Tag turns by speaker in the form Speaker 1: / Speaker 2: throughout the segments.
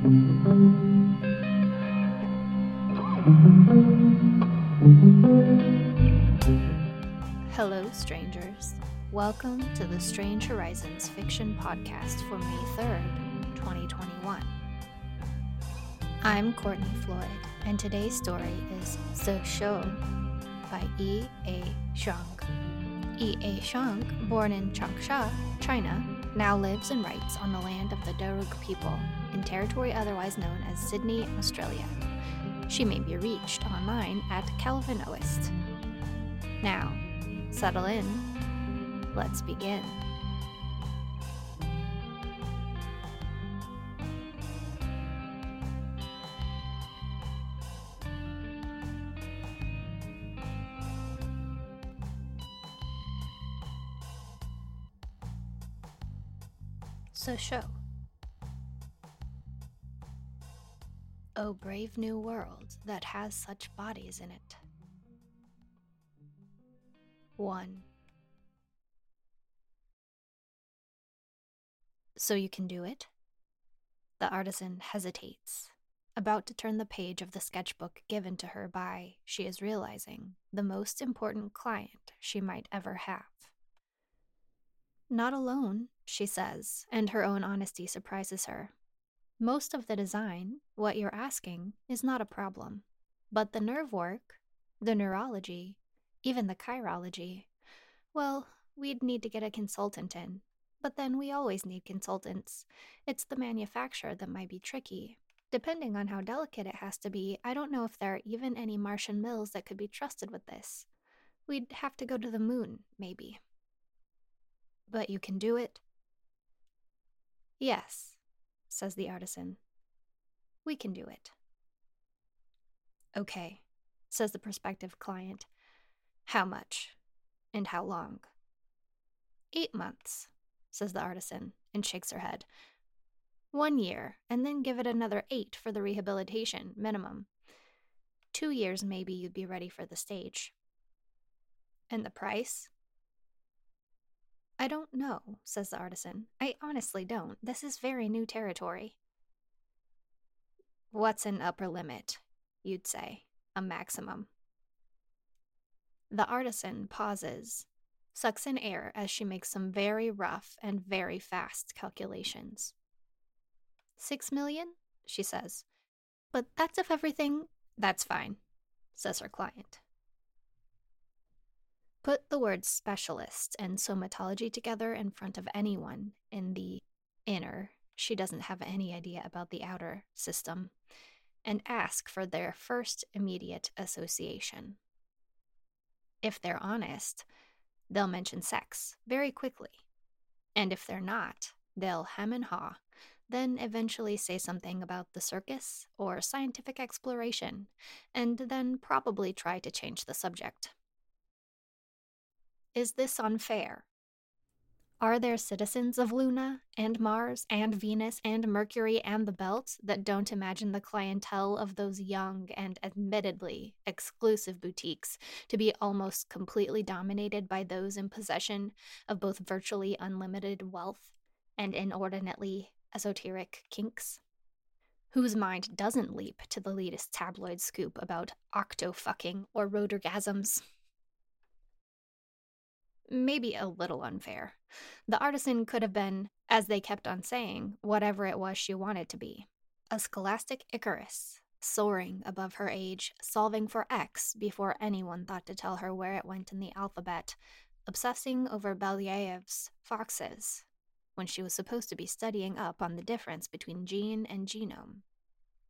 Speaker 1: Hello, strangers. Welcome to the Strange Horizons fiction podcast for May 3rd, 2021. I'm Courtney Floyd, and today's story is Si Shou by E. A. Xiong. E. A. Xiong, born in Changsha, China, now lives and writes on the land of the Darug people in territory otherwise known as Sydney, Australia. She may be reached online at Calvinoist. Now, settle in. Let's begin. Si Shou. Oh, brave new world that has such bodies in it. 1. So you can do it? The artisan hesitates, about to turn the page of the sketchbook given to her by, she is realizing, the most important client she might ever have. Not alone, she says, and her own honesty surprises her. Most of the design, what you're asking, is not a problem. But the nerve work, the neurology, even the chirology, well, we'd need to get a consultant in. But then we always need consultants. It's the manufacturer that might be tricky. Depending on how delicate it has to be, I don't know if there are even any Martian mills that could be trusted with this. We'd have to go to the moon, maybe. But you can do it? Yes, says the artisan. We can do it. Okay, says the prospective client. How much? And how long? Eight months, says the artisan, and shakes her head. One year, and then give it another eight for the rehabilitation, minimum. Two years, maybe you'd be ready for the stage. And the price? I don't know, says the artisan. I honestly don't. This is very new territory. What's an upper limit? You'd say. A maximum. The artisan pauses, sucks in air as she makes some very rough and very fast calculations. Six million? she says. But that's if everything. That's fine, says her client. Put the words specialist and somatology together in front of anyone in the inner, she doesn't have any idea about the outer system, and ask for their first immediate association. If they're honest, they'll mention sex very quickly. And if they're not, they'll hem and haw, then eventually say something about the circus or scientific exploration, and then probably try to change the subject. Is this unfair? Are there citizens of Luna and Mars and Venus and Mercury and the Belt that don't imagine the clientele of those young and admittedly exclusive boutiques to be almost completely dominated by those in possession of both virtually unlimited wealth and inordinately esoteric kinks? Whose mind doesn't leap to the latest tabloid scoop about octo fucking or rotorgasms? Maybe a little unfair. The artisan could have been, as they kept on saying, whatever it was she wanted to be a scholastic Icarus, soaring above her age, solving for X before anyone thought to tell her where it went in the alphabet, obsessing over Belyaev's foxes, when she was supposed to be studying up on the difference between gene and genome,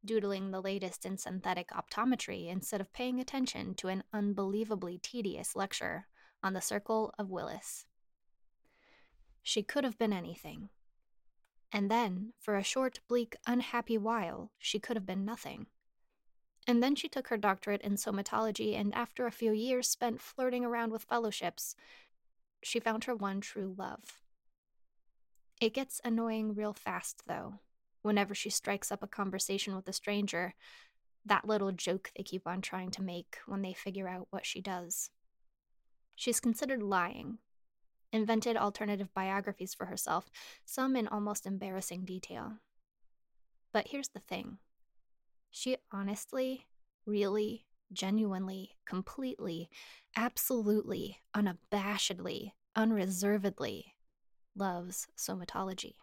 Speaker 1: doodling the latest in synthetic optometry instead of paying attention to an unbelievably tedious lecture on the circle of Willis. She could have been anything. And then, for a short, bleak, unhappy while, she could have been nothing. And then she took her doctorate in somatology, and after a few years spent flirting around with fellowships, she found her one true love. It gets annoying real fast, though, whenever she strikes up a conversation with a stranger, that little joke they keep on trying to make when they figure out what she does. She's considered lying, invented alternative biographies for herself, some in almost embarrassing detail. But here's the thing she honestly, really, genuinely, completely, absolutely, unabashedly, unreservedly loves somatology.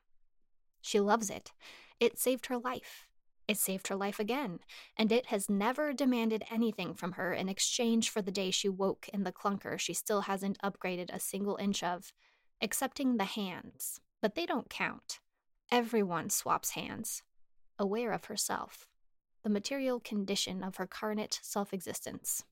Speaker 1: She loves it. It saved her life. It saved her life again, and it has never demanded anything from her in exchange for the day she woke in the clunker she still hasn't upgraded a single inch of, excepting the hands. But they don't count. Everyone swaps hands, aware of herself, the material condition of her carnate self existence.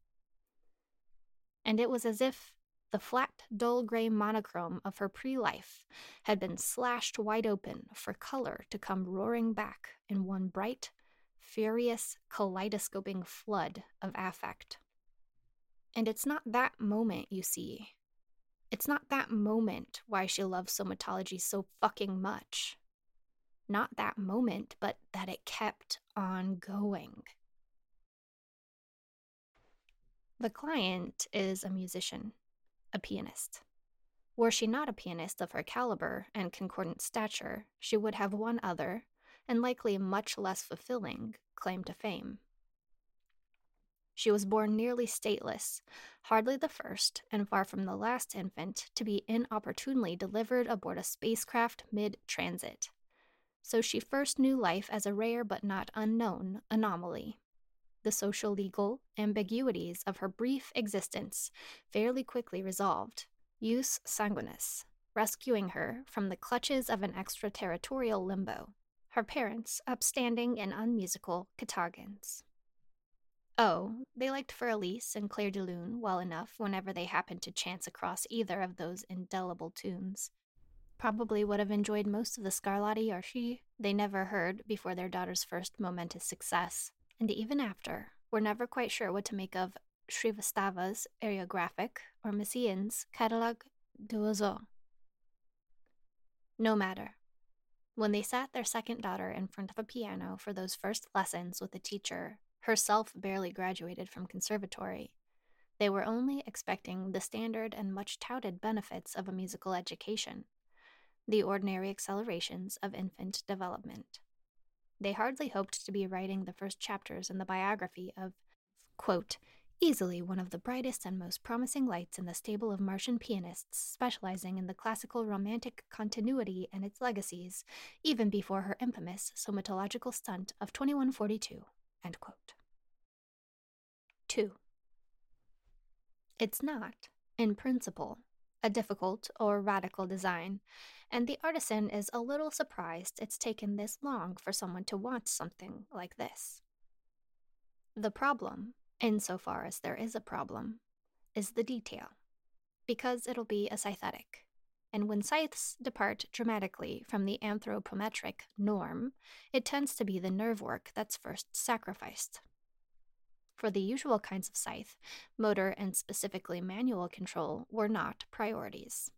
Speaker 1: And it was as if the flat, dull gray monochrome of her pre life had been slashed wide open for color to come roaring back in one bright, furious, kaleidoscoping flood of affect. And it's not that moment, you see. It's not that moment why she loves somatology so fucking much. Not that moment, but that it kept on going. The client is a musician a pianist. Were she not a pianist of her caliber and concordant stature, she would have one other, and likely much less fulfilling, claim to fame. She was born nearly stateless, hardly the first, and far from the last infant to be inopportunely delivered aboard a spacecraft mid transit. So she first knew life as a rare but not unknown anomaly the social legal ambiguities of her brief existence fairly quickly resolved, jus sanguinis, rescuing her from the clutches of an extraterritorial limbo, her parents upstanding and unmusical Catargans. Oh, they liked Für Elise and Clair de Lune well enough whenever they happened to chance across either of those indelible tunes. Probably would have enjoyed most of the Scarlatti or she they never heard before their daughter's first momentous success and even after, we're never quite sure what to make of Srivastava's Areographic or Messiaen's Catalogue d'Oiseaux. No matter. When they sat their second daughter in front of a piano for those first lessons with a teacher, herself barely graduated from conservatory, they were only expecting the standard and much touted benefits of a musical education, the ordinary accelerations of infant development. They hardly hoped to be writing the first chapters in the biography of, quote, easily one of the brightest and most promising lights in the stable of Martian pianists, specializing in the classical romantic continuity and its legacies, even before her infamous somatological stunt of 2142. End quote. 2. It's not, in principle, a difficult or radical design, and the artisan is a little surprised it's taken this long for someone to want something like this. The problem, insofar as there is a problem, is the detail, because it'll be a scythetic. And when scythes depart dramatically from the anthropometric norm, it tends to be the nerve work that's first sacrificed. For the usual kinds of scythe, motor and specifically manual control were not priorities.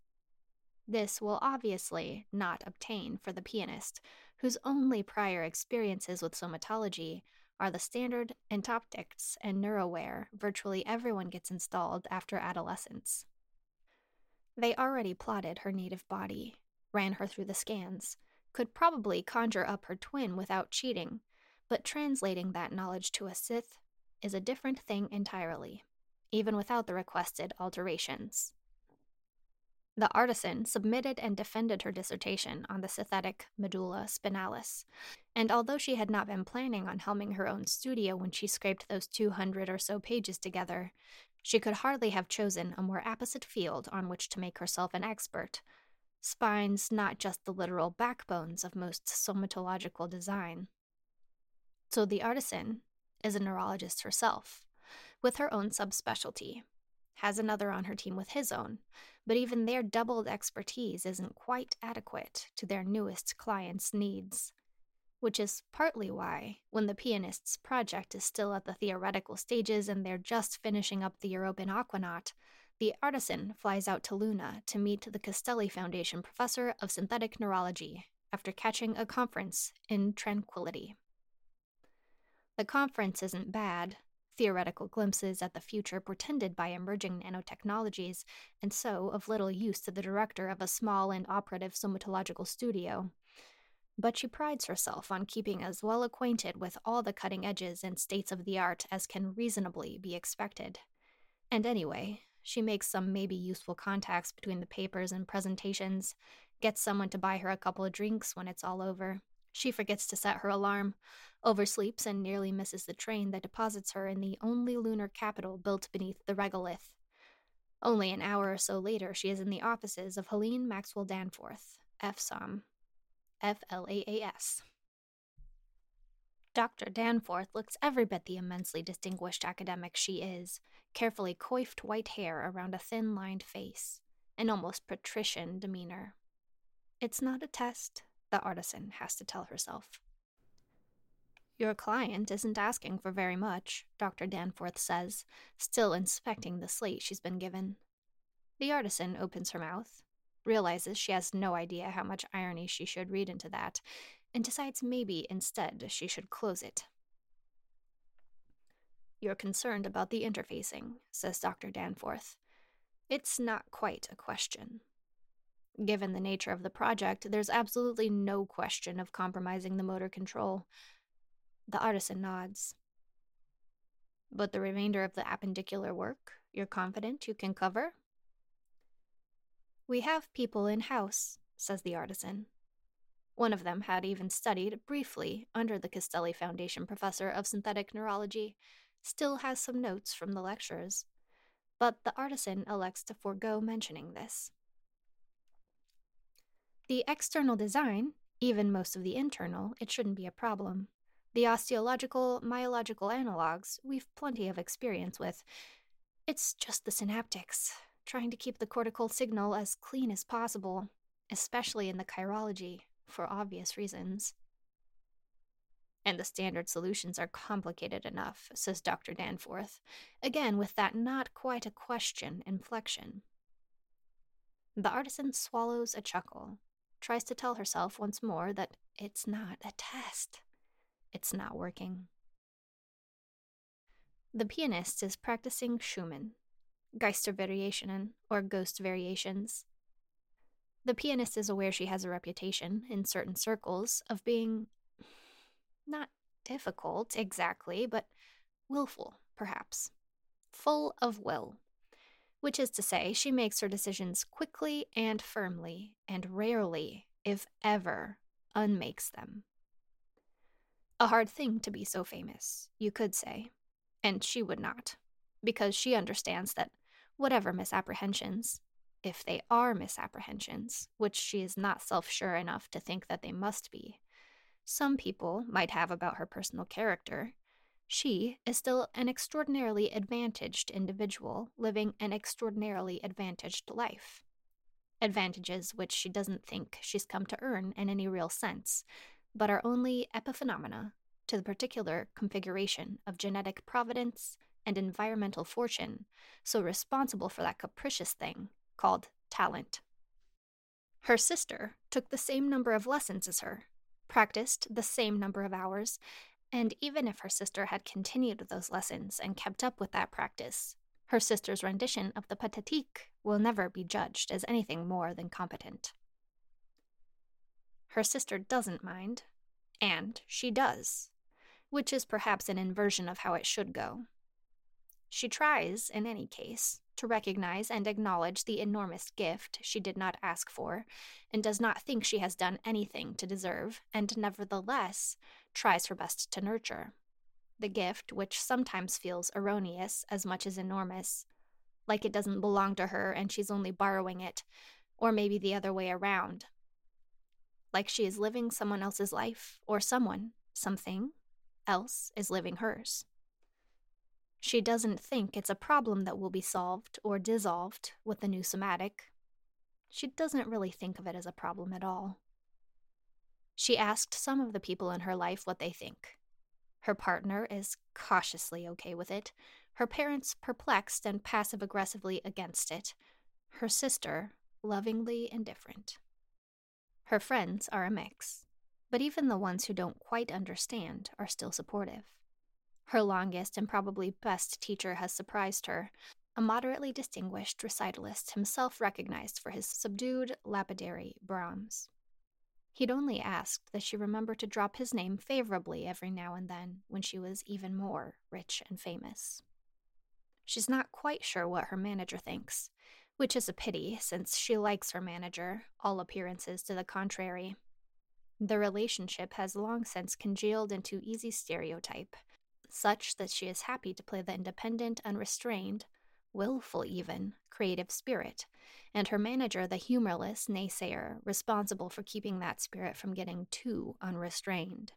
Speaker 1: This will obviously not obtain for the pianist, whose only prior experiences with somatology are the standard Entoptics and Neuroware virtually everyone gets installed after adolescence. They already plotted her native body, ran her through the scans, could probably conjure up her twin without cheating, but translating that knowledge to a Scythe is a different thing entirely, even without the requested alterations. The artisan submitted and defended her dissertation on the synthetic medulla spinalis, and although she had not been planning on helming her own studio when she scraped those 200 or so pages together, she could hardly have chosen a more apposite field on which to make herself an expert. Spines, not just the literal backbones of most somatological design. So the artisan is a neurologist herself, with her own subspecialty, has another on her team with his own, but even their doubled expertise isn't quite adequate to their newest client's needs. Which is partly why, when the pianist's project is still at the theoretical stages and they're just finishing up the European Aquanaut, the artisan flies out to Luna to meet the Castelli Foundation professor of synthetic neurology after catching a conference in Tranquility. The conference isn't bad, theoretical glimpses at the future portended by emerging nanotechnologies, and so of little use to the director of a small and operative somatological studio. but she prides herself on keeping as well acquainted with all the cutting edges and states of the art as can reasonably be expected. And anyway, she makes some maybe useful contacts between the papers and presentations, gets someone to buy her a couple of drinks when it's all over. She forgets to set her alarm, oversleeps, and nearly misses the train that deposits her in the only lunar capital built beneath the regolith. Only an hour or so later, she is in the offices of Helene Maxwell Danforth, FSOM, F L A A S. Dr. Danforth looks every bit the immensely distinguished academic she is, carefully coiffed white hair around a thin lined face, an almost patrician demeanor. It's not a test, the artisan has to tell herself. Your client isn't asking for very much, Dr. Danforth says, still inspecting the slate she's been given. The artisan opens her mouth, realizes she has no idea how much irony she should read into that, and decides maybe instead she should close it. You're concerned about the interfacing, says Dr. Danforth. It's not quite a question. Given the nature of the project, there's absolutely no question of compromising the motor control. The artisan nods. But the remainder of the appendicular work, you're confident you can cover? We have people in house, says the artisan. One of them had even studied briefly under the Castelli Foundation professor of synthetic neurology, still has some notes from the lectures. But the artisan elects to forego mentioning this. The external design, even most of the internal, it shouldn't be a problem. The osteological, myological analogs, we've plenty of experience with. It's just the synaptics trying to keep the cortical signal as clean as possible, especially in the chirology, for obvious reasons. And the standard solutions are complicated enough, says Dr. Danforth, again with that not quite a question inflection. The artisan swallows a chuckle, tries to tell herself once more that it's not a test. It's not working. The pianist is practicing Schumann, Geistervariationen, or ghost variations. The pianist is aware she has a reputation, in certain circles, of being not difficult exactly, but willful, perhaps. Full of will. Which is to say, she makes her decisions quickly and firmly, and rarely, if ever, unmakes them. A hard thing to be so famous, you could say, and she would not because she understands that whatever misapprehensions, if they are misapprehensions, which she is not self sure enough to think that they must be, some people might have about her personal character, she is still an extraordinarily advantaged individual living an extraordinarily advantaged life. Advantages which she doesn't think she's come to earn in any real sense, but are only epiphenomena to the particular configuration of genetic providence and environmental fortune, so responsible for that capricious thing called talent. Her sister took the same number of lessons as her, practiced the same number of hours, and even if her sister had continued those lessons and kept up with that practice, her sister's rendition of the Pathétique will never be judged as anything more than competent. Her sister doesn't mind, and she does, which is perhaps an inversion of how it should go. She tries, in any case, to recognize and acknowledge the enormous gift she did not ask for, and does not think she has done anything to deserve, and nevertheless tries her best to nurture. The gift, which sometimes feels erroneous as much as enormous, like it doesn't belong to her and she's only borrowing it, or maybe the other way around. Like she is living someone else's life, or someone, something else is living hers. She doesn't think it's a problem that will be solved or dissolved with the new somatic. She doesn't really think of it as a problem at all. She asked some of the people in her life what they think. Her partner is cautiously okay with it, her parents perplexed and passive aggressively against it, her sister lovingly indifferent. Her friends are a mix, but even the ones who don't quite understand are still supportive. Her longest and probably best teacher has surprised her, a moderately distinguished recitalist himself recognized for his subdued, lapidary Brahms. He'd only asked that she remember to drop his name favorably every now and then when she was even more rich and famous. She's not quite sure what her manager thinks, which is a pity since she likes her manager, all appearances to the contrary. The relationship has long since congealed into easy stereotype, such that she is happy to play the independent, unrestrained, willful even, creative spirit, and her manager the humorless naysayer responsible for keeping that spirit from getting too unrestrained.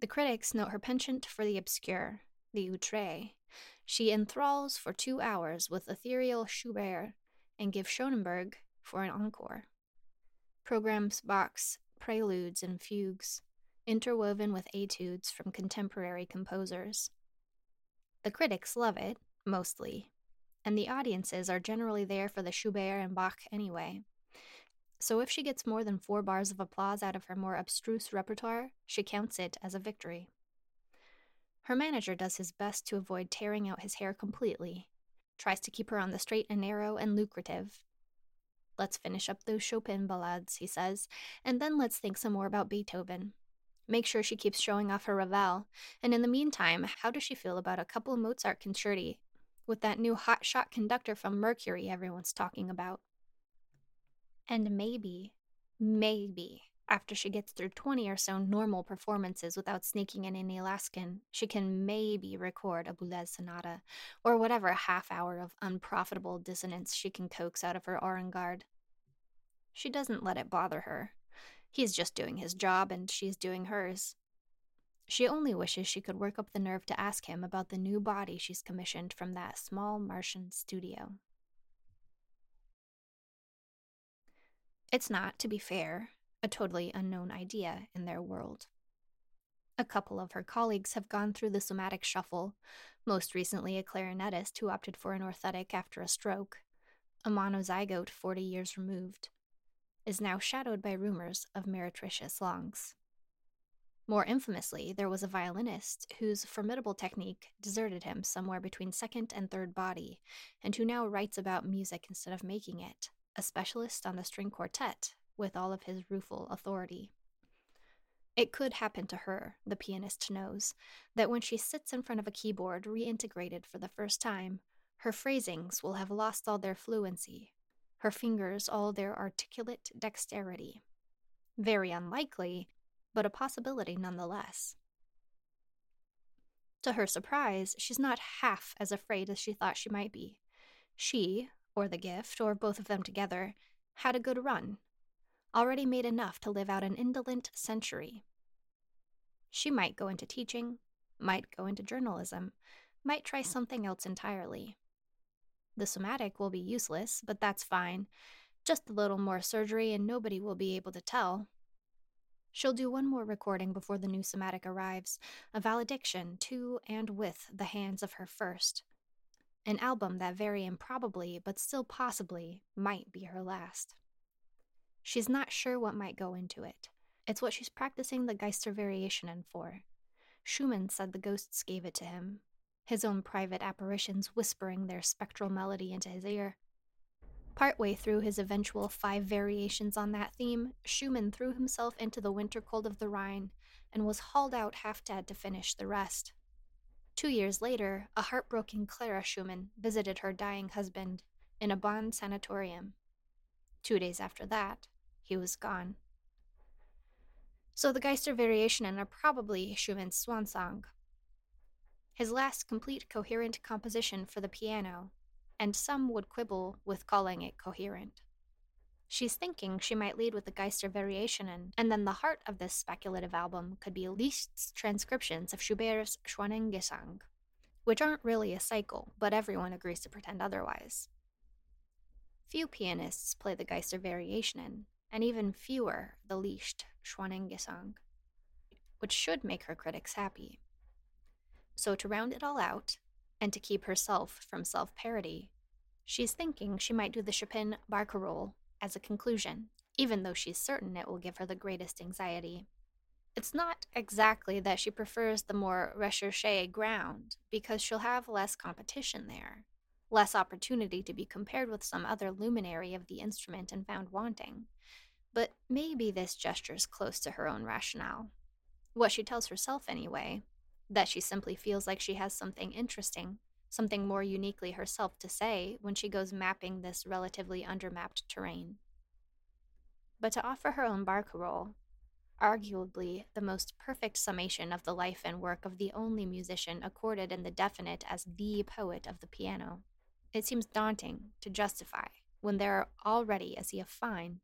Speaker 1: The critics note her penchant for the obscure, the outre. She enthralls for two hours with ethereal Schubert and gives Schoenberg for an encore. Programs Bach preludes and fugues, interwoven with etudes from contemporary composers. The critics love it, mostly, and the audiences are generally there for the Schubert and Bach anyway. So if she gets more than four bars of applause out of her more abstruse repertoire, she counts it as a victory. Her manager does his best to avoid tearing out his hair completely, tries to keep her on the straight and narrow and lucrative. Let's finish up those Chopin ballades, he says, and then let's think some more about Beethoven. Make sure she keeps showing off her Ravel, and in the meantime, how does she feel about a couple Mozart concerti with that new hotshot conductor from Mercury everyone's talking about? And maybe, maybe, after she gets through 20 or so normal performances without sneaking in any Alkan, she can maybe record a Boulez sonata, or whatever half hour of unprofitable dissonance she can coax out of her Ohrengard. She doesn't let it bother her. He's just doing his job, and she's doing hers. She only wishes she could work up the nerve to ask him about the new body she's commissioned from that small Martian studio. It's not, to be fair, a totally unknown idea in their world. A couple of her colleagues have gone through the somatic shuffle, most recently a clarinetist who opted for an orthotic after a stroke, a monozygote 40 years removed, is now shadowed by rumors of meretricious lungs. More infamously, there was a violinist whose formidable technique deserted him somewhere between second and third body, and who now writes about music instead of making it, a specialist on the string quartet with all of his rueful authority. It could happen to her, the pianist knows, that when she sits in front of a keyboard reintegrated for the first time, her phrasings will have lost all their fluency, her fingers all their articulate dexterity. Very unlikely, but a possibility nonetheless. To her surprise, she's not half as afraid as she thought she might be. She, or the gift, or both of them together, had a good run, already made enough to live out an indolent century. She might go into teaching, might go into journalism, might try something else entirely. The somatic will be useless, but that's fine. Just a little more surgery and nobody will be able to tell. She'll do one more recording before the new somatic arrives, a valediction to and with the hands of her first. An album that very improbably, but still possibly, might be her last. She's not sure what might go into it. It's what she's practicing the Geister Geistervariationen for. Schumann said the ghosts gave it to him, his own private apparitions whispering their spectral melody into his ear. Partway through his eventual five variations on that theme, Schumann threw himself into the winter cold of the Rhine and was hauled out half dead to finish the rest. Two years later, a heartbroken Clara Schumann visited her dying husband in a Bonn sanatorium. Two days after that, he was gone. So the Geistervariationen are probably Schumann's swan song. His last complete coherent composition for the piano, and some would quibble with calling it coherent. She's thinking she might lead with the Geister Geistervariationen, and then the heart of this speculative album could be Liszt's transcriptions of Schubert's Schwanengesang, which aren't really a cycle, but everyone agrees to pretend otherwise. Few pianists play the Geister Geistervariationen, and even fewer the Liszt Schwanengesang, which should make her critics happy. So, to round it all out, and to keep herself from self parody, she's thinking she might do the Chopin barcarolle as a conclusion, even though she's certain it will give her the greatest anxiety. It's not exactly that she prefers the more recherche ground, because she'll have less competition there, less opportunity to be compared with some other luminary of the instrument and found wanting, But maybe this gesture's close to her own rationale. What she tells herself, anyway, that she simply feels like she has something interesting, something more uniquely herself to say when she goes mapping this relatively undermapped terrain. But to offer her own barcarolle, arguably the most perfect summation of the life and work of the only musician accorded in the definite as the poet of the piano. It seems daunting to justify when there are already a sea of fine,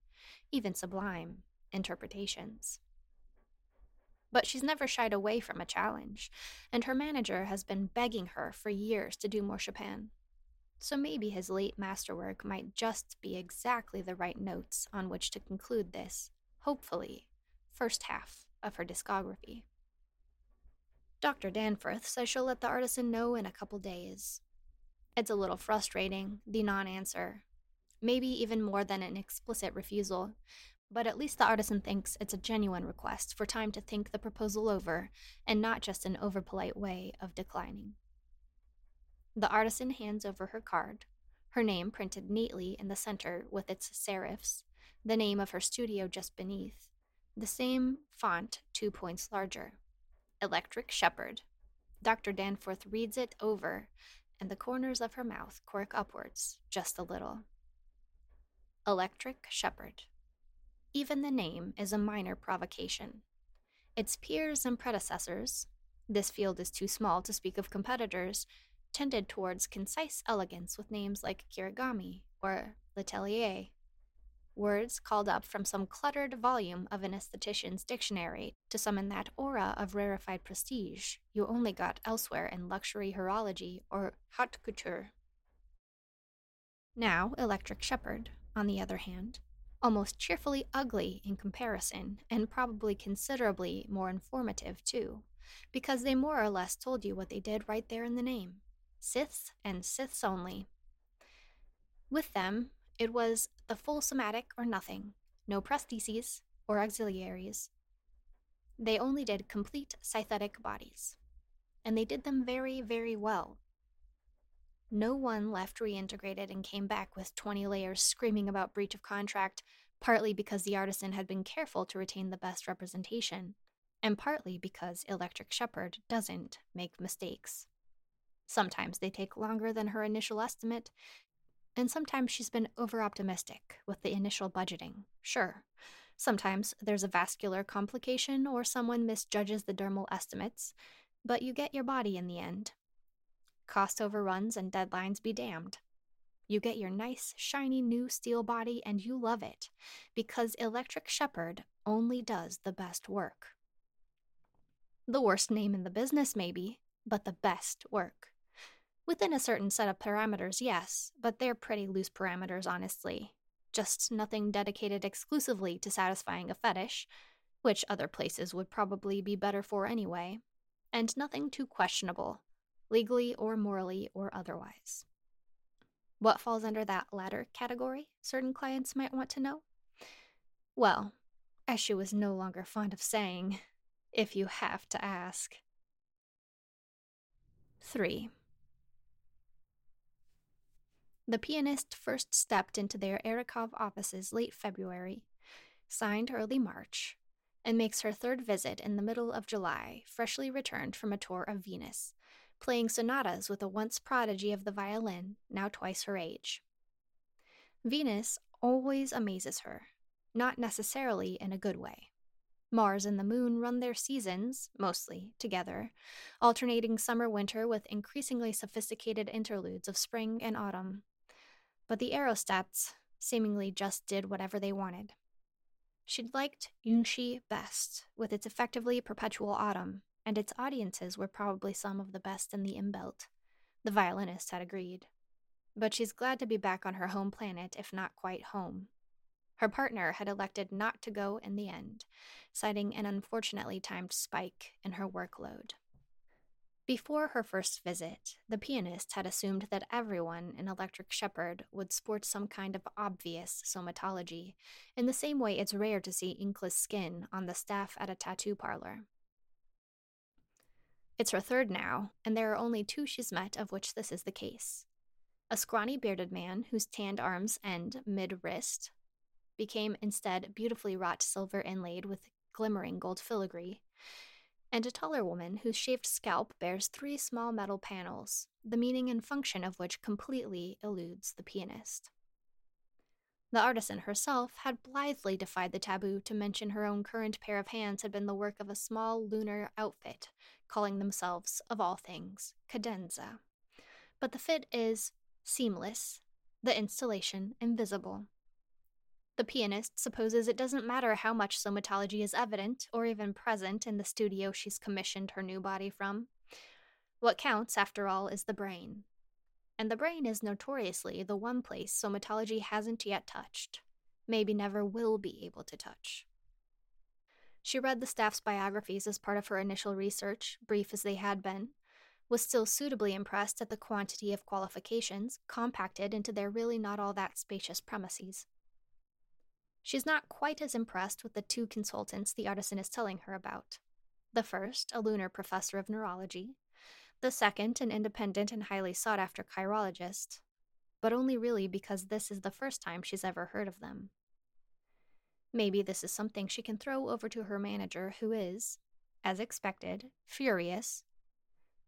Speaker 1: even sublime, interpretations. But she's never shied away from a challenge, and her manager has been begging her for years to do more Chopin. So maybe his late masterwork might just be exactly the right notes on which to conclude this, hopefully, first half of her discography. Dr. Danforth says she'll let the artisan know in a couple days. It's a little frustrating, the non answer. Maybe even more than an explicit refusal, but at least the artisan thinks it's a genuine request for time to think the proposal over and not just an overpolite way of declining. The artisan hands over her card, her name printed neatly in the center with its serifs, the name of her studio just beneath, the same font, two points larger. Electric Shepherd. Dr. Danforth reads it over, and the corners of her mouth quirk upwards just a little. Electric Shepherd. Even the name is a minor provocation. Its peers and predecessors, this field is too small to speak of competitors, tended towards concise elegance with names like Kirigami or Letelier words called up from some cluttered volume of an aesthetician's dictionary to summon that aura of rarefied prestige you only got elsewhere in luxury horology or haute couture. Now, Electric Shepherd, on the other hand, almost cheerfully ugly in comparison, and probably considerably more informative too, because they more or less told you what they did right there in the name Siths and Siths only. With them, it was the full somatic or nothing, no prostheses or auxiliaries. They only did complete sythetic bodies, and they did them very, very well. No one left reintegrated and came back with 20 layers screaming about breach of contract, partly because the artisan had been careful to retain the best representation, and partly because Electric Shepherd doesn't make mistakes. Sometimes they take longer than her initial estimate, and sometimes she's been over optimistic with the initial budgeting, sure. Sometimes there's a vascular complication or someone misjudges the dermal estimates, but you get your body in the end. Cost overruns and deadlines be damned. You get your nice, shiny new steel body and you love it because Electric Shepherd only does the best work. The worst name in the business, maybe, but the best work. Within a certain set of parameters, yes, but they're pretty loose parameters, honestly. Just nothing dedicated exclusively to satisfying a fetish, which other places would probably be better for anyway, and nothing too questionable, legally or morally or otherwise. What falls under that latter category, certain clients might want to know? Well, as she was no longer fond of saying, if you have to ask. 3. The pianist first stepped into their Erikov offices late February, signed early March, and makes her third visit in the middle of July, freshly returned from a tour of Venus, playing sonatas with a once prodigy of the violin, now twice her age. Venus always amazes her, not necessarily in a good way. Mars and the Moon run their seasons, mostly, together, alternating summer winter with increasingly sophisticated interludes of spring and autumn, but the aerostats seemingly just did whatever they wanted. She'd liked Yunshi best, with its effectively perpetual autumn, and its audiences were probably some of the best in the Imbelt. The violinist had agreed. But she's glad to be back on her home planet, if not quite home. Her partner had elected not to go in the end, citing an unfortunately timed spike in her workload. Before her first visit, the pianist had assumed that everyone in Electric Shepherd would sport some kind of obvious somatology, in the same way it's rare to see inkless skin on the staff at a tattoo parlor. It's her third now, and there are only two she's met of which this is the case. A scrawny bearded man whose tanned arms end mid wrist, became instead beautifully wrought silver inlaid with glimmering gold filigree, and a taller woman whose shaved scalp bears three small metal panels, the meaning and function of which completely eludes the pianist. The artisan herself had blithely defied the taboo to mention her own current pair of hands had been the work of a small lunar outfit, calling themselves, of all things, cadenza. But the fit is seamless, the installation invisible. The pianist supposes it doesn't matter how much somatology is evident or even present in the studio she's commissioned her new body from. What counts, after all, is the brain. And the brain is notoriously the one place somatology hasn't yet touched, maybe never will be able to touch. She read the staff's biographies as part of her initial research, brief as they had been, was still suitably impressed at the quantity of qualifications compacted into their really not all that spacious premises. She's not quite as impressed with the two consultants the artisan is telling her about. The first, a lunar professor of neurology, the second, an independent and highly sought after chirologist, but only really because this is the first time she's ever heard of them. Maybe this is something she can throw over to her manager, who is, as expected, furious,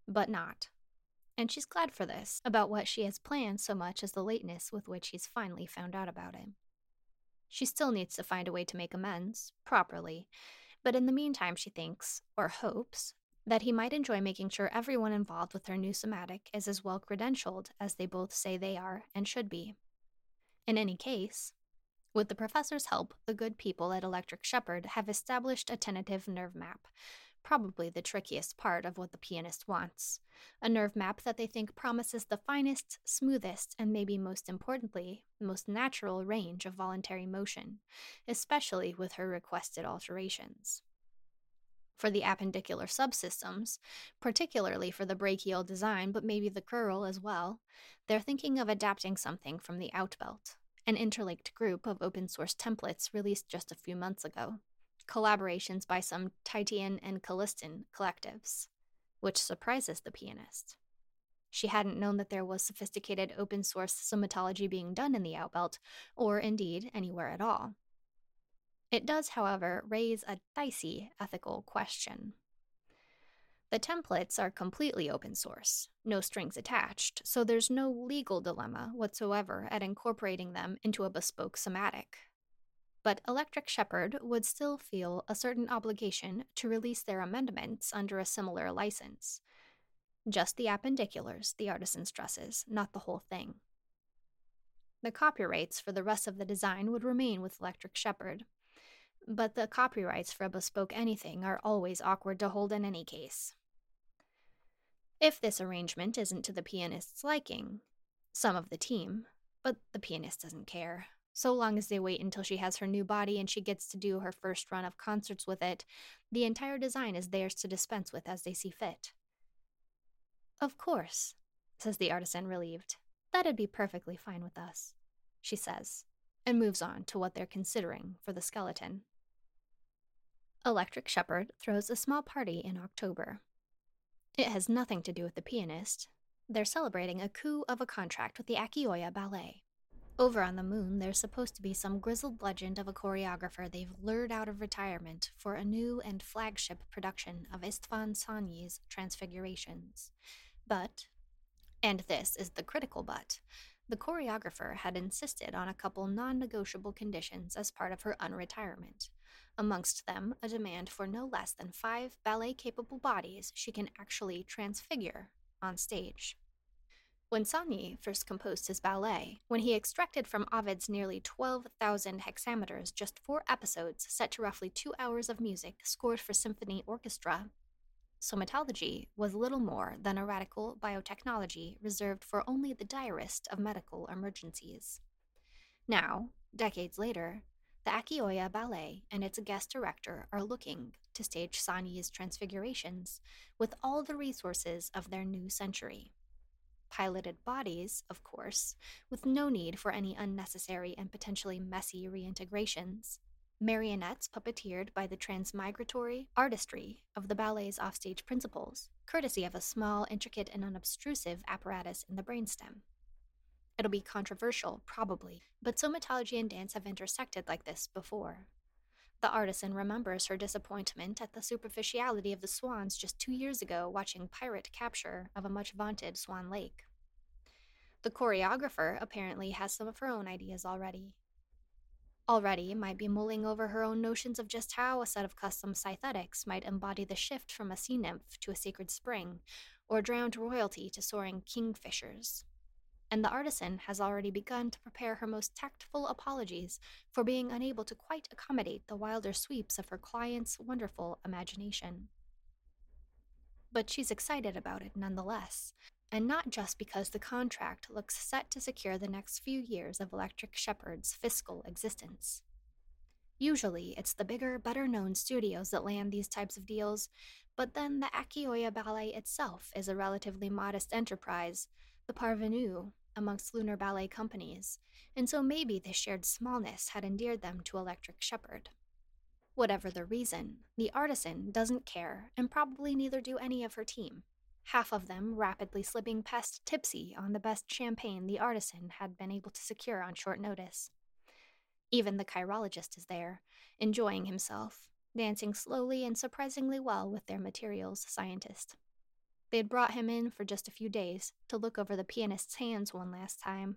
Speaker 1: but not. And she's glad for this, about what she has planned so much as the lateness with which he's finally found out about it. She still needs to find a way to make amends, properly, but in the meantime, she thinks, or hopes, that he might enjoy making sure everyone involved with her new somatic is as well credentialed as they both say they are and should be. In any case, with the professor's help, the good people at Electric Shepherd have established a tentative nerve map, probably the trickiest part of what the pianist wants. A nerve map that they think promises the finest, smoothest, and maybe most importantly, most natural range of voluntary motion, especially with her requested alterations. For the appendicular subsystems, particularly for the brachial design, but maybe the curl as well, they're thinking of adapting something from the Outbelt, an interlinked group of open source templates released just a few months ago collaborations by some Titian and Callistan collectives, which surprises the pianist. She hadn't known that there was sophisticated open source somatology being done in the Outbelt, or indeed anywhere at all. It does, however, raise a dicey ethical question. The templates are completely open source, no strings attached, so there's no legal dilemma whatsoever at incorporating them into a bespoke somatic but Electric Shepherd would still feel a certain obligation to release their amendments under a similar license. Just the appendiculars, the artisan stresses, not the whole thing. The copyrights for the rest of the design would remain with Electric Shepherd, but the copyrights for a bespoke anything are always awkward to hold in any case. If this arrangement isn't to the pianist's liking, some of the team, but the pianist doesn't care, so long as they wait until she has her new body and she gets to do her first run of concerts with it, the entire design is theirs to dispense with as they see fit. Of course, says the artisan, relieved. That'd be perfectly fine with us, she says, and moves on to what they're considering for the skeleton. Electric Shepherd throws a small party in October. It has nothing to do with the pianist. They're celebrating a coup of a contract with the Akioya Ballet. Over on the moon, there's supposed to be some grizzled legend of a choreographer they've lured out of retirement for a new and flagship production of Istvan Szanyi's Transfigurations. But, and this is the critical but, the choreographer had insisted on a couple non negotiable conditions as part of her unretirement. Amongst them, a demand for no less than five ballet capable bodies she can actually transfigure on stage. When Szanyi first composed his ballet, when he extracted from Ovid's nearly 12,000 hexameters just four episodes set to roughly two hours of music scored for symphony orchestra, somatology was little more than a radical biotechnology reserved for only the direst of medical emergencies. Now, decades later, the Akioya Ballet and its guest director are looking to stage Szanyi's transfigurations with all the resources of their new century piloted bodies, of course, with no need for any unnecessary and potentially messy reintegrations. Marionettes puppeteered by the transmigratory artistry of the ballet's offstage principals, courtesy of a small, intricate, and unobtrusive apparatus in the brainstem. It'll be controversial, probably, but somatology and dance have intersected like this before. The artisan remembers her disappointment at the superficiality of the swans just two years ago watching pirate capture of a much vaunted Swan Lake. The choreographer apparently has some of her own ideas already. Already might be mulling over her own notions of just how a set of custom synthetics might embody the shift from a sea nymph to a sacred spring, or drowned royalty to soaring kingfishers and the artisan has already begun to prepare her most tactful apologies for being unable to quite accommodate the wilder sweeps of her client's wonderful imagination. But she's excited about it nonetheless, and not just because the contract looks set to secure the next few years of Electric Shepherd's fiscal existence. Usually, it's the bigger, better known studios that land these types of deals, but then the Akioya Ballet itself is a relatively modest enterprise, the parvenu amongst lunar ballet companies, and so maybe this shared smallness had endeared them to Electric Shepherd. Whatever the reason, the artisan doesn't care, and probably neither do any of her team. Half of them rapidly slipping past tipsy on the best champagne the artisan had been able to secure on short notice. Even the chirologist is there, enjoying himself, dancing slowly and surprisingly well with their materials scientist. They had brought him in for just a few days to look over the pianist's hands one last time,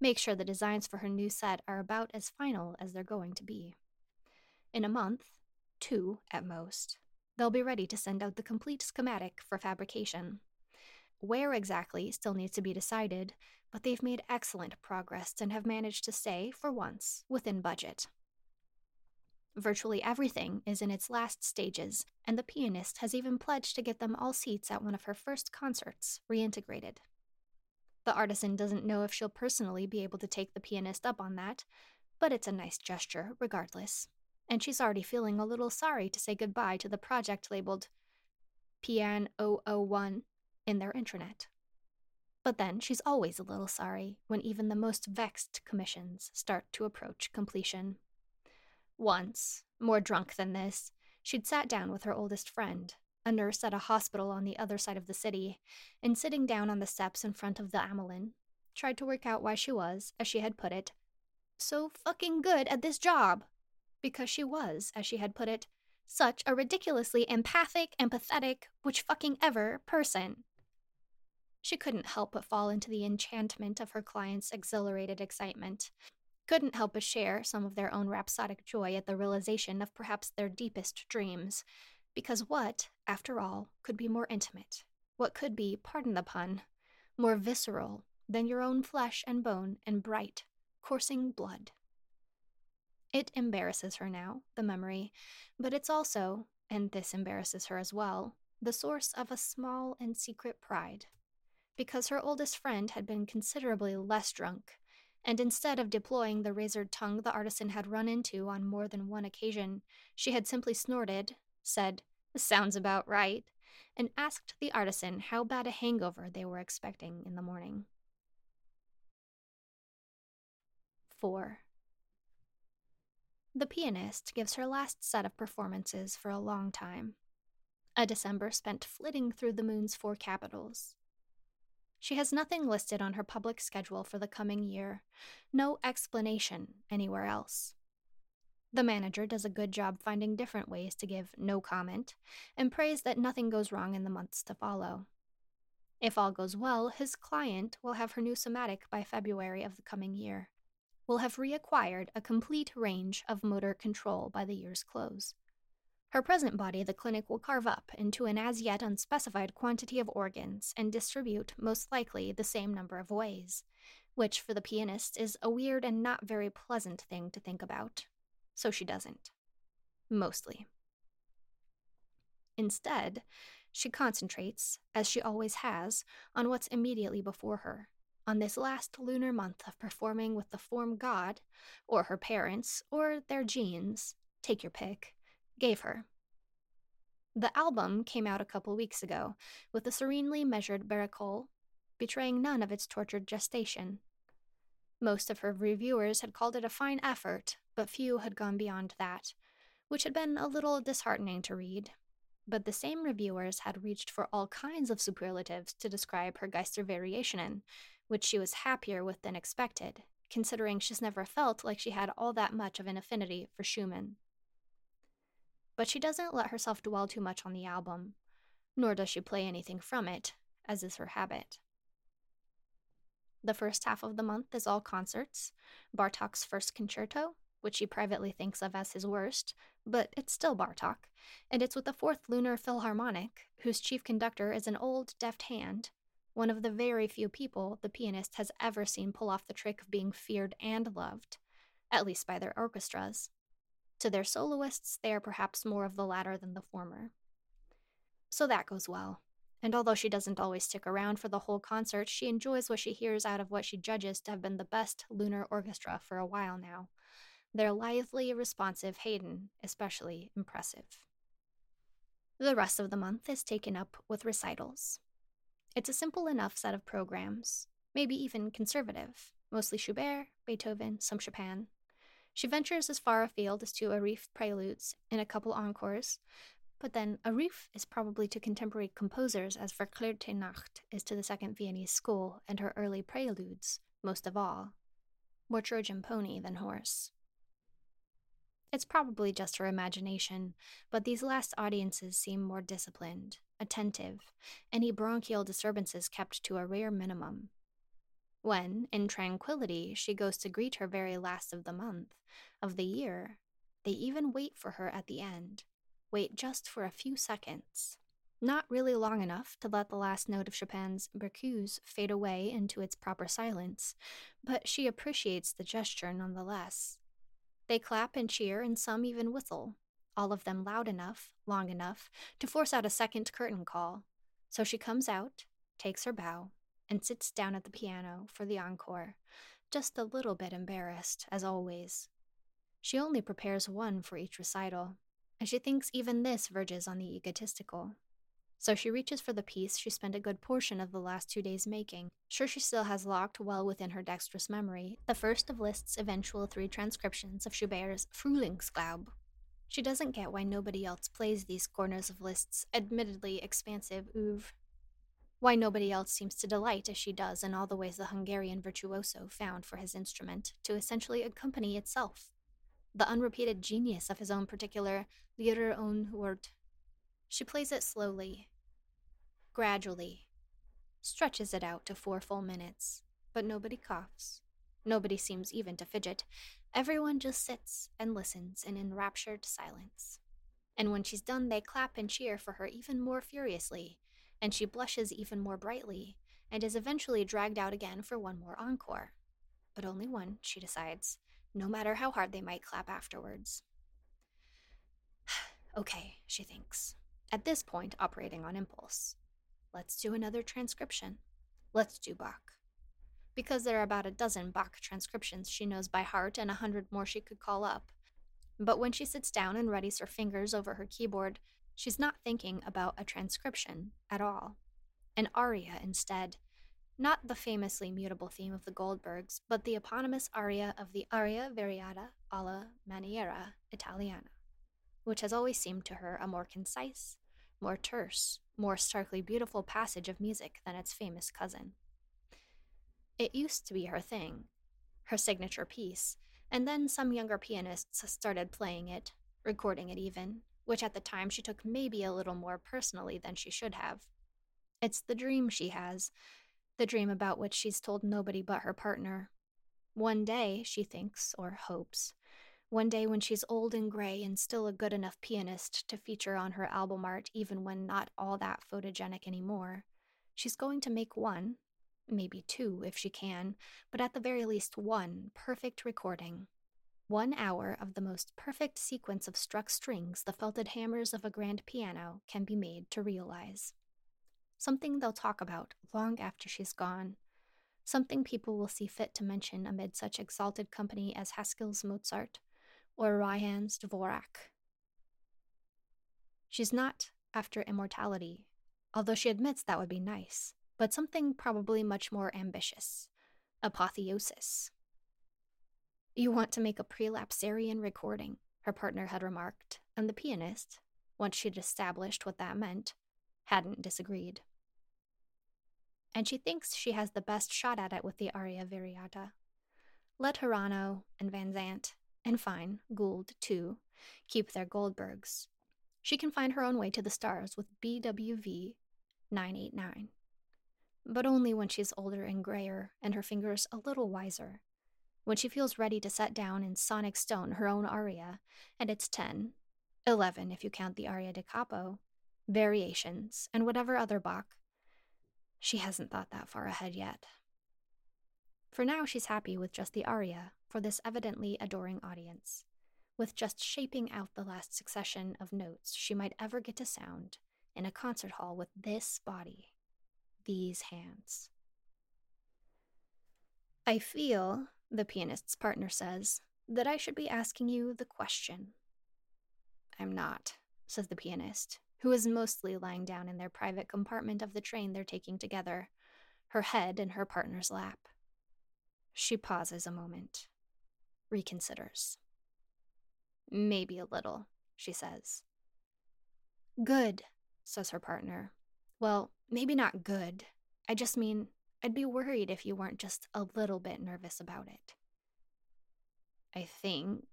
Speaker 1: make sure the designs for her new set are about as final as they're going to be. In a month, two at most, they'll be ready to send out the complete schematic for fabrication. Where exactly still needs to be decided, but they've made excellent progress and have managed to stay, for once, within budget. Virtually everything is in its last stages, and the pianist has even pledged to get them all seats at one of her first concerts reintegrated. The artisan doesn't know if she'll personally be able to take the pianist up on that, but it's a nice gesture, regardless. And she's already feeling a little sorry to say goodbye to the project labeled Pian 001 in their intranet. But then she's always a little sorry when even the most vexed commissions start to approach completion. Once, more drunk than this, she'd sat down with her oldest friend, a nurse at a hospital on the other side of the city, and sitting down on the steps in front of the Amelin, tried to work out why she was, as she had put it, so fucking good at this job. Because she was, as she had put it, such a ridiculously empathic, empathetic, which fucking ever person. She couldn't help but fall into the enchantment of her client's exhilarated excitement, couldn't help but share some of their own rhapsodic joy at the realization of perhaps their deepest dreams. Because what, after all, could be more intimate? What could be, pardon the pun, more visceral than your own flesh and bone and bright, coursing blood? It embarrasses her now, the memory, but it's also, and this embarrasses her as well, the source of a small and secret pride. Because her oldest friend had been considerably less drunk, and instead of deploying the razored tongue the artisan had run into on more than one occasion, she had simply snorted, said, Sounds about right, and asked the artisan how bad a hangover they were expecting in the morning. 4. The pianist gives her last set of performances for a long time. A December spent flitting through the moon's four capitals, she has nothing listed on her public schedule for the coming year, no explanation anywhere else. The manager does a good job finding different ways to give no comment and prays that nothing goes wrong in the months to follow. If all goes well, his client will have her new somatic by February of the coming year, will have reacquired a complete range of motor control by the year's close. Her present body the clinic will carve up into an as yet unspecified quantity of organs and distribute, most likely, the same number of ways, which for the pianist is a weird and not very pleasant thing to think about. So she doesn't. Mostly. Instead, she concentrates, as she always has, on what's immediately before her, on this last lunar month of performing with the form God, or her parents, or their genes, take your pick, gave her. The album came out a couple weeks ago, with a serenely measured barcarolle, betraying none of its tortured gestation. Most of her reviewers had called it a fine effort, but few had gone beyond that, which had been a little disheartening to read. But the same reviewers had reached for all kinds of superlatives to describe her Geister Variationen, which she was happier with than expected, considering she's never felt like she had all that much of an affinity for Schumann. But she doesn't let herself dwell too much on the album, nor does she play anything from it, as is her habit. The first half of the month is all concerts Bartok's first concerto, which he privately thinks of as his worst, but it's still Bartok, and it's with the Fourth Lunar Philharmonic, whose chief conductor is an old, deft hand, one of the very few people the pianist has ever seen pull off the trick of being feared and loved, at least by their orchestras. To their soloists, they are perhaps more of the latter than the former. So that goes well. And although she doesn't always stick around for the whole concert, she enjoys what she hears out of what she judges to have been the best lunar orchestra for a while now. Their lively, responsive Haydn, especially impressive. The rest of the month is taken up with recitals. It's a simple enough set of programs, maybe even conservative, mostly Schubert, Beethoven, some Chopin. She ventures as far afield as to Arif preludes and a couple encores, but then Arif is probably to contemporary composers as Verklärte Nacht is to the Second Viennese School and her early preludes, most of all. More Trojan pony than horse. It's probably just her imagination, but these last audiences seem more disciplined, attentive, any bronchial disturbances kept to a rare minimum. When, in tranquility, she goes to greet her very last of the month, of the year, they even wait for her at the end, wait just for a few seconds. Not really long enough to let the last note of Chopin's Berceuse fade away into its proper silence, but she appreciates the gesture nonetheless. They clap and cheer, and some even whistle, all of them loud enough, long enough, to force out a second curtain call. So she comes out, takes her bow, and sits down at the piano for the encore, just a little bit embarrassed, as always. She only prepares one for each recital, and she thinks even this verges on the egotistical. So she reaches for the piece she spent a good portion of the last two days making, sure she still has locked well within her dexterous memory the first of Liszt's eventual three transcriptions of Schubert's Frühlingsglaube. She doesn't get why nobody else plays these corners of Liszt's admittedly expansive oeuvre. Why nobody else seems to delight as she does in all the ways the Hungarian virtuoso found for his instrument to essentially accompany itself the unrepeated genius of his own particular Lieder Wort. She plays it slowly, gradually, stretches it out to four full minutes, but nobody coughs. Nobody seems even to fidget. Everyone just sits and listens in enraptured silence. And when she's done, they clap and cheer for her even more furiously, and she blushes even more brightly, and is eventually dragged out again for one more encore. But only one, she decides, no matter how hard they might clap afterwards. okay, she thinks, at this point operating on impulse. Let's do another transcription. Let's do Bach. Because there are about a dozen Bach transcriptions she knows by heart and a hundred more she could call up. But when she sits down and readies her fingers over her keyboard, she's not thinking about a transcription at all. An aria instead, not the famously mutable theme of the Goldbergs, but the eponymous aria of the Aria Variata alla Maniera Italiana, which has always seemed to her a more concise, more terse, more starkly beautiful passage of music than its famous cousin. It used to be her thing, her signature piece, and then some younger pianists started playing it, recording it even, which at the time she took maybe a little more personally than she should have. It's the dream she has, the dream about which she's told nobody but her partner. One day, she thinks, or hopes, one day when she's old and gray and still a good enough pianist to feature on her album art even when not all that photogenic anymore, she's going to make one, maybe two if she can, but at the very least one perfect recording. One hour of the most perfect sequence of struck strings the felted hammers of a grand piano can be made to realize something they'll talk about long after she's gone, something people will see fit to mention amid such exalted company as Haskil's Mozart or Ryan's Dvorak. She's not after immortality, although she admits that would be nice, but something probably much more ambitious apotheosis. You want to make a prelapsarian recording, her partner had remarked, and the pianist, once she'd established what that meant, hadn't disagreed. and she thinks she has the best shot at it with the aria variata. Let Hirano and Van Zant, and fine, Gould too, keep their Goldbergs. She can find her own way to the stars with BWV 989. But only when she's older and grayer and her fingers a little wiser. When she feels ready to set down in sonic stone her own aria, and it's 10, 11 if you count the aria da capo, variations, and whatever other Bach. She hasn't thought that far ahead yet. For now, she's happy with just the aria for this evidently adoring audience, with just shaping out the last succession of notes she might ever get to sound in a concert hall with this body, these hands. I feel, the pianist's partner says, that I should be asking you the question. I'm not, says the pianist, who is mostly lying down in their private compartment of the train they're taking together, her head in her partner's lap. She pauses a moment, reconsiders. Maybe a little, she says. Good, says her partner. Well, maybe not good. I just mean, I'd be worried if you weren't just a little bit nervous about it. I think,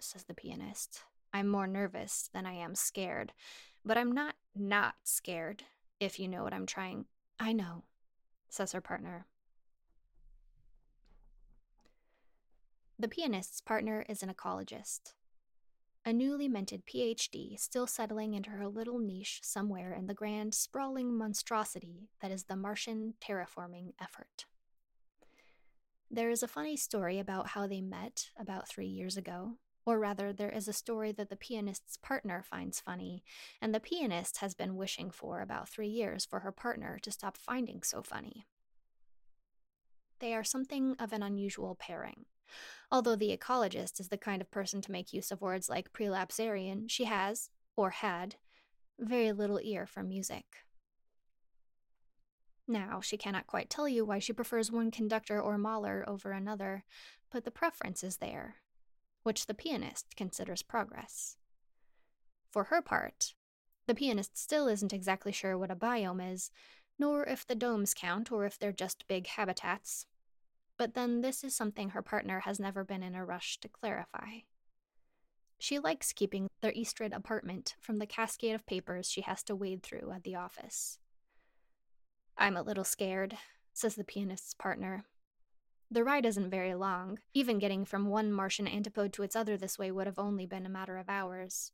Speaker 1: says the pianist, I'm more nervous than I am scared, but I'm not not scared, if you know what I'm trying. I know, says her partner. The pianist's partner is an ecologist, a newly minted PhD still settling into her little niche somewhere in the grand, sprawling monstrosity that is the Martian terraforming effort. There is a funny story about how they met about three years ago or rather, there is a story that the pianist's partner finds funny, and the pianist has been wishing for about three years for her partner to stop finding so funny. They are something of an unusual pairing. Although the ecologist is the kind of person to make use of words like prelapsarian, she has, or had, very little ear for music. Now, she cannot quite tell you why she prefers one conductor or Mahler over another, but the preference is there, which the pianist considers progress. For her part, the pianist still isn't exactly sure what a biome is, nor if the domes count or if they're just big habitats. But then this is something her partner has never been in a rush to clarify. She likes keeping their Eastrid apartment from the cascade of papers she has to wade through at the office. I'm a little scared, says the pianist's partner, the ride isn't very long. Even getting from one Martian antipode to its other this way would have only been a matter of hours.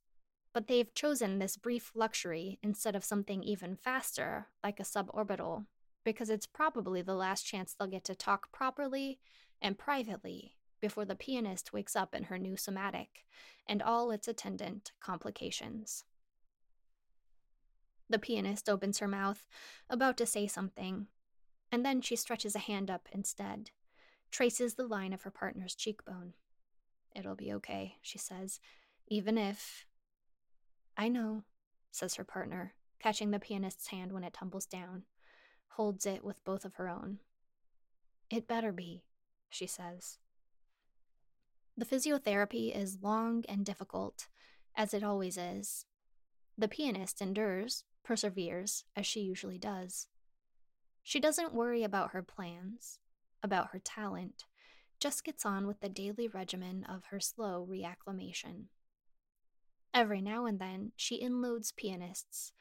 Speaker 1: But they've chosen this brief luxury instead of something even faster, like a suborbital, because it's probably the last chance they'll get to talk properly and privately before the pianist wakes up in her new somatic and all its attendant complications. The pianist opens her mouth, about to say something, and then she stretches a hand up instead traces the line of her partner's cheekbone. It'll be okay, she says, even if. I know, says her partner, catching the pianist's hand when it tumbles down, holds it with both of her own. It better be, she says. The physiotherapy is long and difficult, as it always is. The pianist endures, perseveres, as she usually does. She doesn't worry about her plans about her talent, just gets on with the daily regimen of her slow reacclimation. Every now and then, she inloads pianists,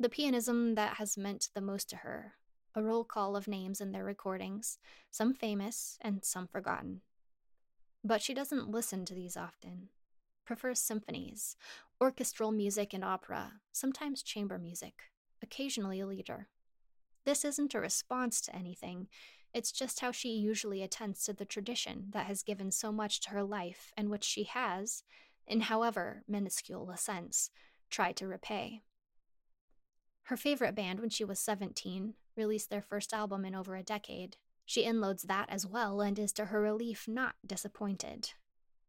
Speaker 1: the pianism that has meant the most to her, a roll call of names in their recordings, some famous and some forgotten. But she doesn't listen to these often, prefers symphonies, orchestral music and opera, sometimes chamber music, occasionally a Lieder. This isn't a response to anything, it's just how she usually attends to the tradition that has given so much to her life and which she has, in however minuscule a sense, tried to repay. Her favorite band when she was 17 released their first album in over a decade. She inloads that as well and is to her relief not disappointed.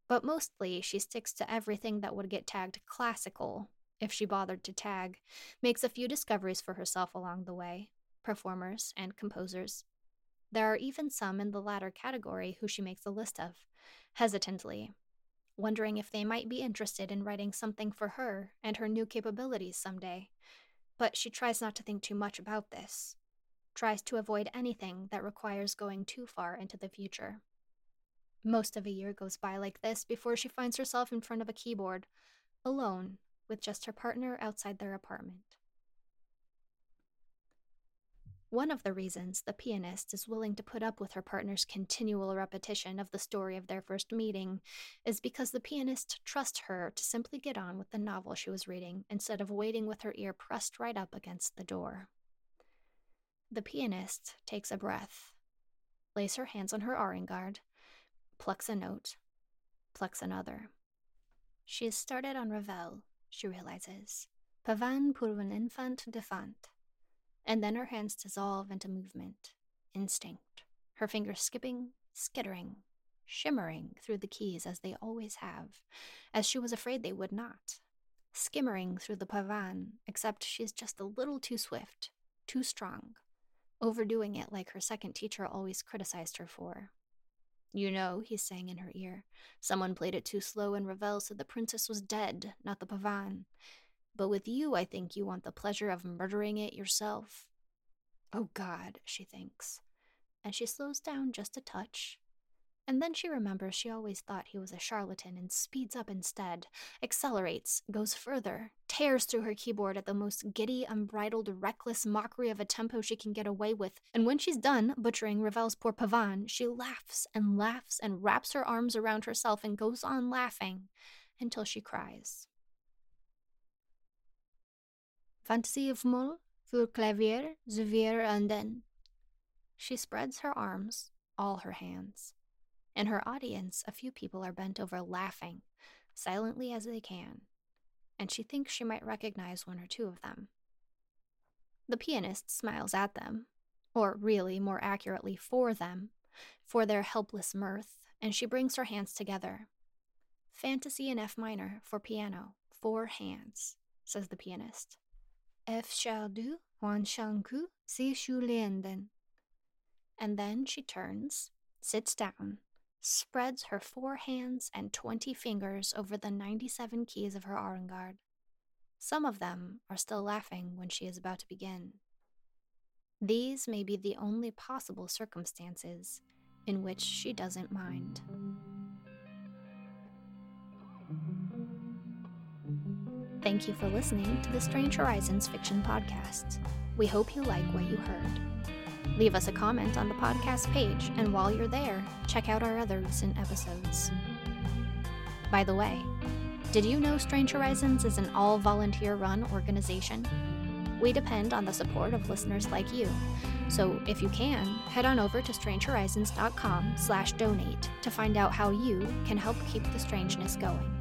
Speaker 1: But mostly, she sticks to everything that would get tagged classical, if she bothered to tag, makes a few discoveries for herself along the way performers and composers, there are even some in the latter category who she makes a list of, hesitantly, wondering if they might be interested in writing something for her and her new capabilities someday. But she tries not to think too much about this. tries to avoid anything that requires going too far into the future. Most of a year goes by like this before she finds herself in front of a keyboard, alone, with just her partner outside their apartment. One of the reasons the pianist is willing to put up with her partner's continual repetition of the story of their first meeting is because the pianist trusts her to simply get on with the novel she was reading instead of waiting with her ear pressed right up against the door. The pianist takes a breath, lays her hands on her Aurengard, plucks a note, plucks another. She has started on Ravel, she realizes. Pavane pour une infante défunte and then her hands dissolve into movement, instinct, her fingers skipping, skittering, shimmering through the keys as they always have, as she was afraid they would not, skimmering through the pavan, except she's just a little too swift, too strong, overdoing it like her second teacher always criticized her for. You know, he's saying in her ear, someone played it too slow and Ravel said the princess was dead, not the pavane. But with you, I think you want the pleasure of murdering it yourself. Oh God, she thinks. And she slows down just a touch. And then she remembers she always thought he was a charlatan and speeds up instead, accelerates, goes further, tears through her keyboard at the most giddy, unbridled, reckless mockery of a tempo she can get away with. And when she's done butchering Ravel's poor Pavan, she laughs and laughs and wraps her arms around herself and goes on laughing until she cries. Fantasy of Moll für Klavier, zu vier Händen, She spreads her arms, all her hands. In her audience, a few people are bent over laughing, silently as they can, and she thinks she might recognize one or two of them. The pianist smiles at them, or really, more accurately, for them, for their helpless mirth, and she brings her hands together. Fantasy in F minor for piano, four hands, says the pianist. F du Wan Shanku Si Shou Shulienden. And then she turns, sits down, spreads her four hands and twenty fingers over the ninety seven keys of her Aurengard. Some of them are still laughing when she is about to begin. These may be the only possible circumstances in which she doesn't mind. Thank you for listening to the Strange Horizons Fiction Podcast. We hope you like what you heard. Leave us a comment on the podcast page, and while you're there, check out our other recent episodes. By the way, did you know Strange Horizons is an all volunteer run organization? We depend on the support of listeners like you. So if you can, head on over to strangehorizons.com slash donate to find out how you can help keep the strangeness going.